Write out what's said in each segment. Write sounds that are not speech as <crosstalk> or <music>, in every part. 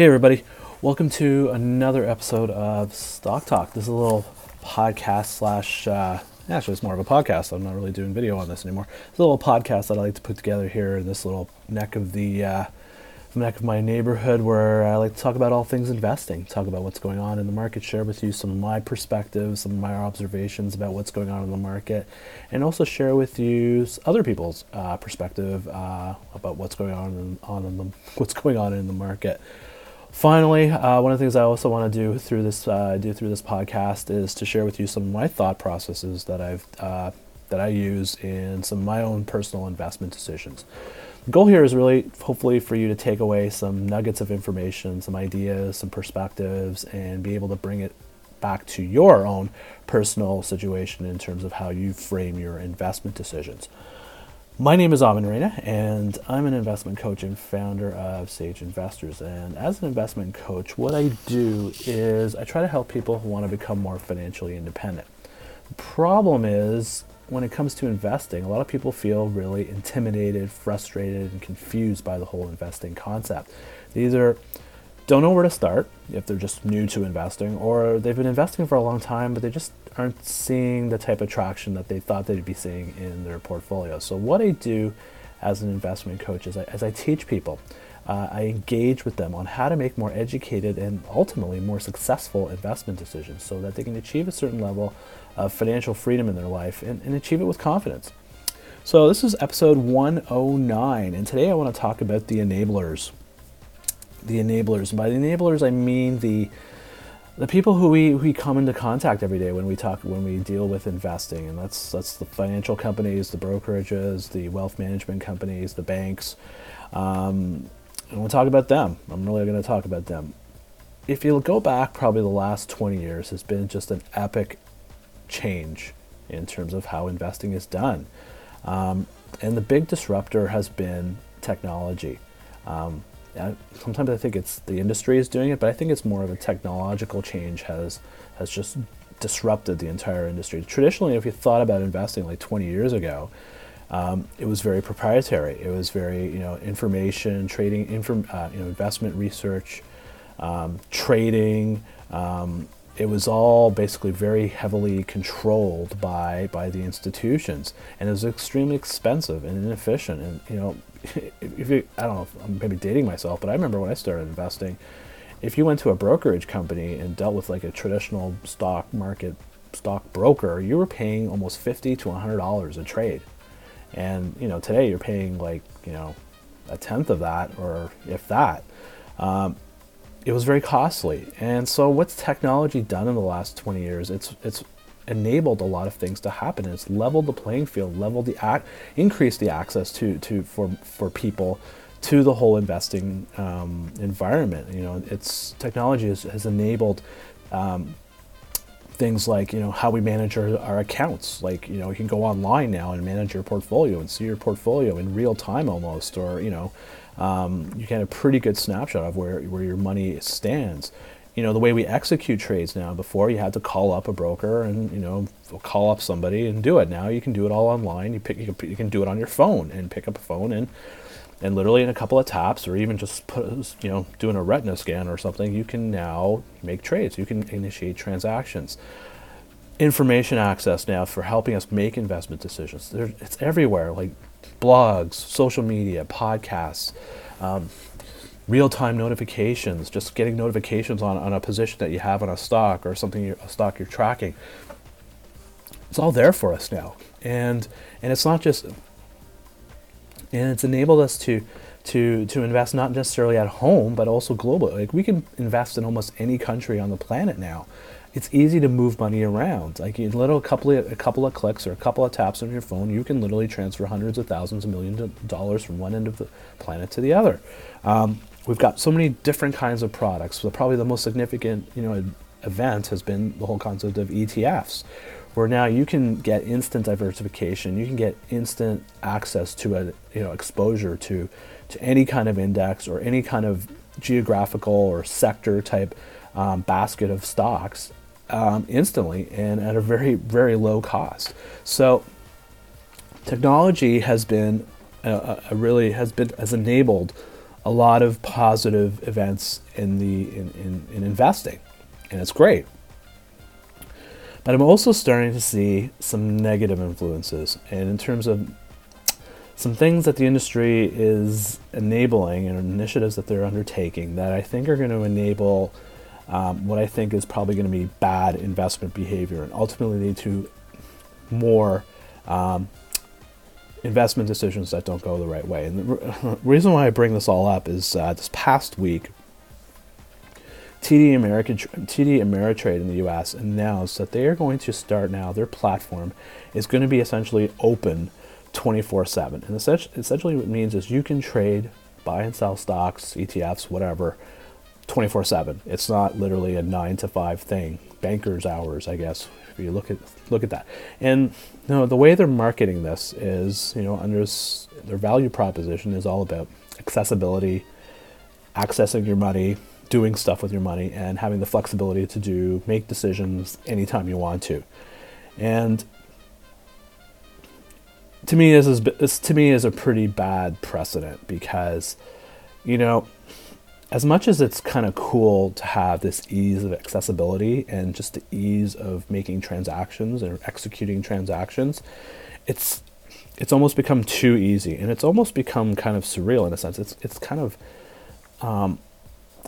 Hey, everybody. Welcome to another episode of Stock Talk. This is a little podcast slash, uh, actually, it's more of a podcast. I'm not really doing video on this anymore. It's a little podcast that I like to put together here in this little neck of the uh, neck of my neighborhood where I like to talk about all things investing, talk about what's going on in the market, share with you some of my perspectives, some of my observations about what's going on in the market, and also share with you other people's uh, perspective uh, about what's going on in, on in the, what's going on in the market. Finally, uh, one of the things I also want to do through this uh, do through this podcast is to share with you some of my thought processes that I've uh, that I use in some of my own personal investment decisions. The goal here is really, hopefully, for you to take away some nuggets of information, some ideas, some perspectives, and be able to bring it back to your own personal situation in terms of how you frame your investment decisions. My name is Amin Reina, and I'm an investment coach and founder of Sage Investors. And as an investment coach, what I do is I try to help people who want to become more financially independent. The problem is when it comes to investing, a lot of people feel really intimidated, frustrated, and confused by the whole investing concept. These either don't know where to start if they're just new to investing, or they've been investing for a long time, but they just aren't seeing the type of traction that they thought they'd be seeing in their portfolio. So, what I do as an investment coach is I, as I teach people, uh, I engage with them on how to make more educated and ultimately more successful investment decisions so that they can achieve a certain level of financial freedom in their life and, and achieve it with confidence. So, this is episode 109, and today I want to talk about the enablers the enablers. And by the enablers, I mean the the people who we, we come into contact every day when we talk when we deal with investing, and that's that's the financial companies, the brokerages, the wealth management companies, the banks. Um, and we'll talk about them. I'm really going to talk about them. If you go back, probably the last 20 years has been just an epic change in terms of how investing is done. Um, and the big disruptor has been technology. Um, Sometimes I think it's the industry is doing it, but I think it's more of a technological change has has just disrupted the entire industry. Traditionally, if you thought about investing like 20 years ago, um, it was very proprietary. It was very you know information trading, inform, uh, you know investment research, um, trading. Um, it was all basically very heavily controlled by by the institutions, and it was extremely expensive and inefficient. And you know, if you, I don't know, if I'm maybe dating myself, but I remember when I started investing, if you went to a brokerage company and dealt with like a traditional stock market stock broker, you were paying almost fifty to hundred dollars a trade, and you know today you're paying like you know a tenth of that or if that. Um, it was very costly, and so what's technology done in the last 20 years? It's it's enabled a lot of things to happen. It's leveled the playing field, leveled the ac- increased the access to to for for people to the whole investing um, environment. You know, it's technology has, has enabled. Um, things like you know how we manage our, our accounts like you know you can go online now and manage your portfolio and see your portfolio in real time almost or you know um, you get a pretty good snapshot of where, where your money stands you know the way we execute trades now before you had to call up a broker and you know call up somebody and do it. Now you can do it all online. You pick you can, you can do it on your phone and pick up a phone and and literally in a couple of taps or even just put you know doing a retina scan or something you can now make trades. You can initiate transactions. Information access now for helping us make investment decisions. It's everywhere like blogs social media podcasts um, real-time notifications, just getting notifications on, on a position that you have on a stock or something, a stock you're tracking. It's all there for us now, and and it's not just, and it's enabled us to to to invest not necessarily at home but also globally. Like we can invest in almost any country on the planet now. It's easy to move money around. Like a little couple of, a couple of clicks or a couple of taps on your phone, you can literally transfer hundreds of thousands of millions of dollars from one end of the planet to the other. Um, we've got so many different kinds of products. So probably the most significant, you know, event has been the whole concept of ETFs, where now you can get instant diversification, you can get instant access to a, you know, exposure to to any kind of index or any kind of geographical or sector type um, basket of stocks um, instantly and at a very very low cost. So technology has been a, a really has been has enabled a lot of positive events in the in, in, in investing, and it's great. But I'm also starting to see some negative influences, and in terms of some things that the industry is enabling and initiatives that they're undertaking that I think are going to enable um, what I think is probably going to be bad investment behavior and ultimately lead to more um, investment decisions that don't go the right way. And the re- <laughs> reason why I bring this all up is uh, this past week, TD American TD Ameritrade in the U.S. announced that they are going to start now. Their platform is going to be essentially open 24/7, and essentially what it means is you can trade, buy and sell stocks, ETFs, whatever, 24/7. It's not literally a nine to five thing. Bankers' hours, I guess. If you look at look at that, and you know the way they're marketing this is, you know, under their value proposition is all about accessibility, accessing your money, doing stuff with your money, and having the flexibility to do make decisions anytime you want to, and to me this is this to me is a pretty bad precedent because you know as much as it's kind of cool to have this ease of accessibility and just the ease of making transactions and executing transactions, it's it's almost become too easy, and it's almost become kind of surreal in a sense. It's it's kind of um,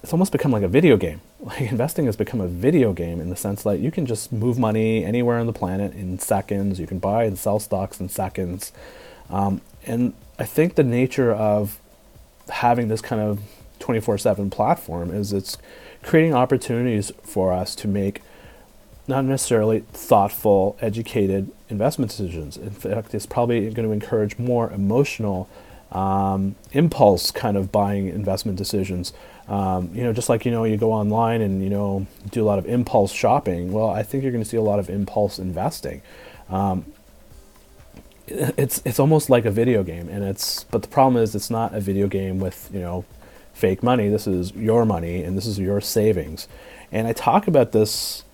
it's almost become like a video game. <laughs> Like investing has become a video game in the sense that you can just move money anywhere on the planet in seconds. You can buy and sell stocks in seconds, um, and I think the nature of having this kind of 24 7 platform is it's creating opportunities for us to make not necessarily thoughtful, educated investment decisions. In fact, it's probably going to encourage more emotional um, impulse kind of buying investment decisions. Um, you know, just like you know, you go online and you know do a lot of impulse shopping. Well, I think you're going to see a lot of impulse investing. Um, it's it's almost like a video game, and it's but the problem is it's not a video game with you know fake money. This is your money and this is your savings. And I talk about this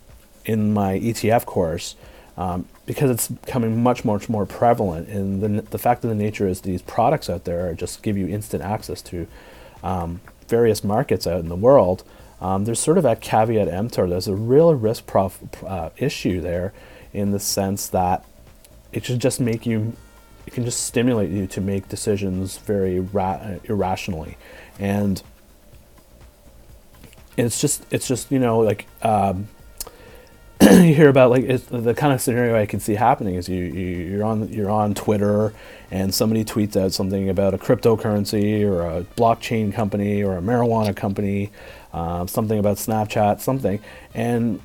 in my ETF course um, because it's becoming much, much more prevalent. And the, the fact of the nature is these products out there just give you instant access to um, various markets out in the world. Um, there's sort of a caveat emptor. There's a real risk prof, uh, issue there in the sense that it should just make you, it can just stimulate you to make decisions very ra- irrationally. And it's just it's just you know like um, <clears throat> you hear about like the kind of scenario I can see happening is you, you are on you're on Twitter and somebody tweets out something about a cryptocurrency or a blockchain company or a marijuana company, uh, something about Snapchat, something, and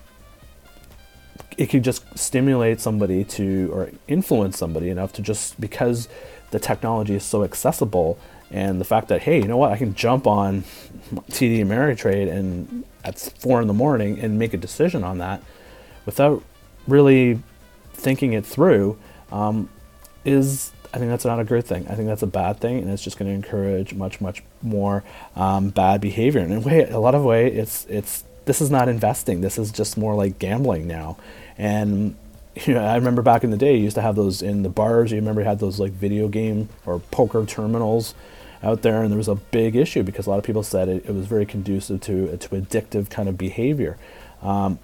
it could just stimulate somebody to or influence somebody enough to just because the technology is so accessible and the fact that hey, you know what, I can jump on TD Ameritrade and at four in the morning and make a decision on that without really thinking it through um, is I think that's not a good thing. I think that's a bad thing, and it's just going to encourage much, much more um, bad behavior. And in a way, a lot of way, it's it's this is not investing. This is just more like gambling now. And <laughs> you know, I remember back in the day, you used to have those in the bars. You remember you had those like video game or poker terminals out there, and there was a big issue because a lot of people said it, it was very conducive to to addictive kind of behavior. Um,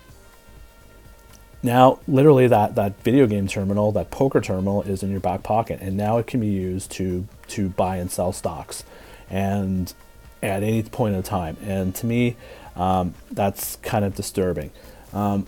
now, literally, that, that video game terminal, that poker terminal, is in your back pocket, and now it can be used to to buy and sell stocks, and at any point in time. And to me, um, that's kind of disturbing. Um,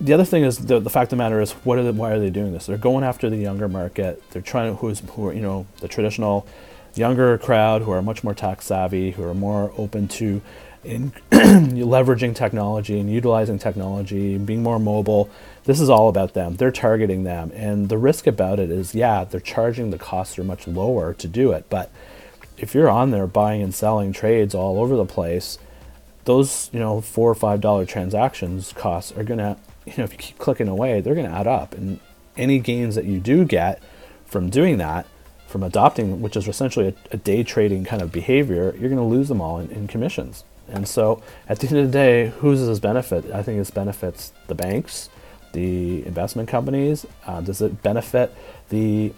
the other thing is the, the fact of the matter is what are why are they doing this? They're going after the younger market. They're trying to who's who are you know the traditional younger crowd who are much more tax savvy, who are more open to in <clears throat> leveraging technology and utilizing technology, and being more mobile. This is all about them. They're targeting them. And the risk about it is, yeah, they're charging the costs are much lower to do it. But if you're on there buying and selling trades all over the place, those, you know, four or five dollar transactions costs are gonna, you know, if you keep clicking away, they're gonna add up. And any gains that you do get from doing that from adopting, which is essentially a, a day trading kind of behavior, you're to lose them all in, in, commissions. And so at the end of the day, who does this benefit? I think this benefits the banks, the investment companies. Uh, does it benefit the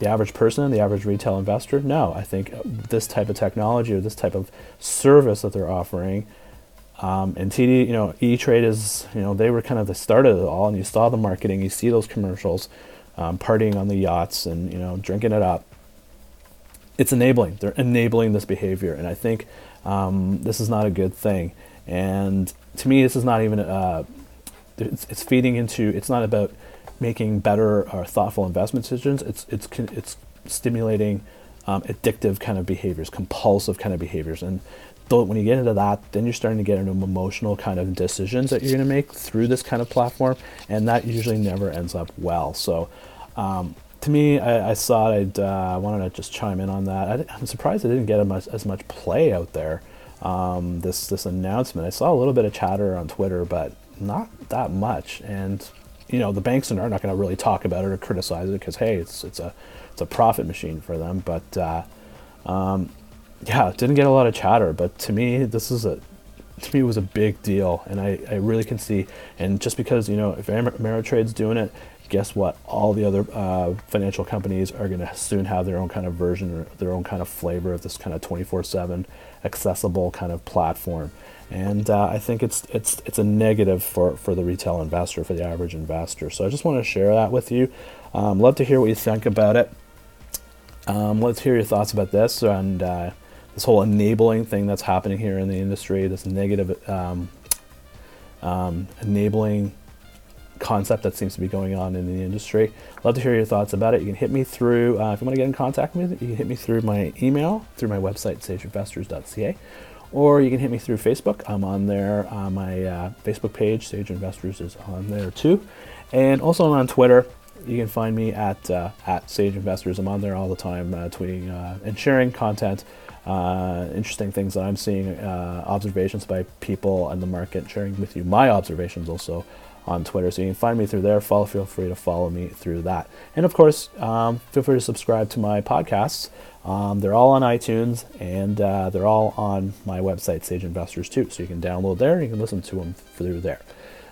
the average person, the average retail investor, no. I think this type of technology or this type of service that they're offering, um, and TD, you know, E Trade is, you know, they were kind of the start of it all, and you saw the marketing, you see those commercials, um, partying on the yachts and you know drinking it up. It's enabling. They're enabling this behavior, and I think um, this is not a good thing. And to me, this is not even. Uh, it's, it's feeding into. It's not about making better or thoughtful investment decisions. It's it's it's stimulating um, addictive kind of behaviors, compulsive kind of behaviors, and when you get into that, then you're starting to get into emotional kind of decisions that you're going to make through this kind of platform, and that usually never ends up well. So. Um, to me, I, I thought I'd uh, wanted to just chime in on that. I, am surprised I didn't get as much, as much play out there. Um, this this announcement, I saw a little bit of chatter on Twitter, but not that much. And you know, the banks are not going to really talk about it or criticize it because hey, it's it's a it's a profit machine for them. But uh, um, yeah, didn't get a lot of chatter. But to me, this is a to me was a big deal, and I, I really can see. And just because you know, if Ameritrade's doing it, guess what? All the other uh, financial companies are going to soon have their own kind of version or their own kind of flavor of this kind of 24/7 accessible kind of platform and uh, I think it's it's it's a negative for, for the retail investor, for the average investor. So I just want to share that with you. Um, love to hear what you think about it. Um, let's hear your thoughts about this and uh, this whole enabling thing that's happening here in the industry. This negative um, um enabling concept that seems to be going on in the industry. Love to hear your thoughts about it. You can hit me through, uh, if you want to get in contact with me, you can hit me through my email, through my website, sageinvestors.ca, or you can hit me through Facebook. I'm on there. Uh, my uh, Facebook page, Sage Investors, is on there too. And also I'm on Twitter. You can find me at uh, at Sage Investors. I'm on there all the time, uh, tweeting uh, and sharing content, uh, interesting things that I'm seeing, observations by people in the market, sharing with you my observations also on Twitter. So you can find me through there. Follow, feel free to follow me through that. And of course, um, feel free to subscribe to my podcasts. Um, they're all on iTunes and uh, they're all on my website, Sage Investors too. So you can download there and you can listen to them through there.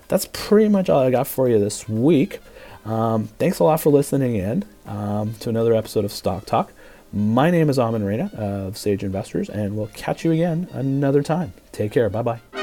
That's pretty much all I got for you this week. Um, thanks a lot for listening in um, to another episode of Stock Talk. My name is Amin Reina of Sage Investors, and we'll catch you again another time. Take care. Bye bye.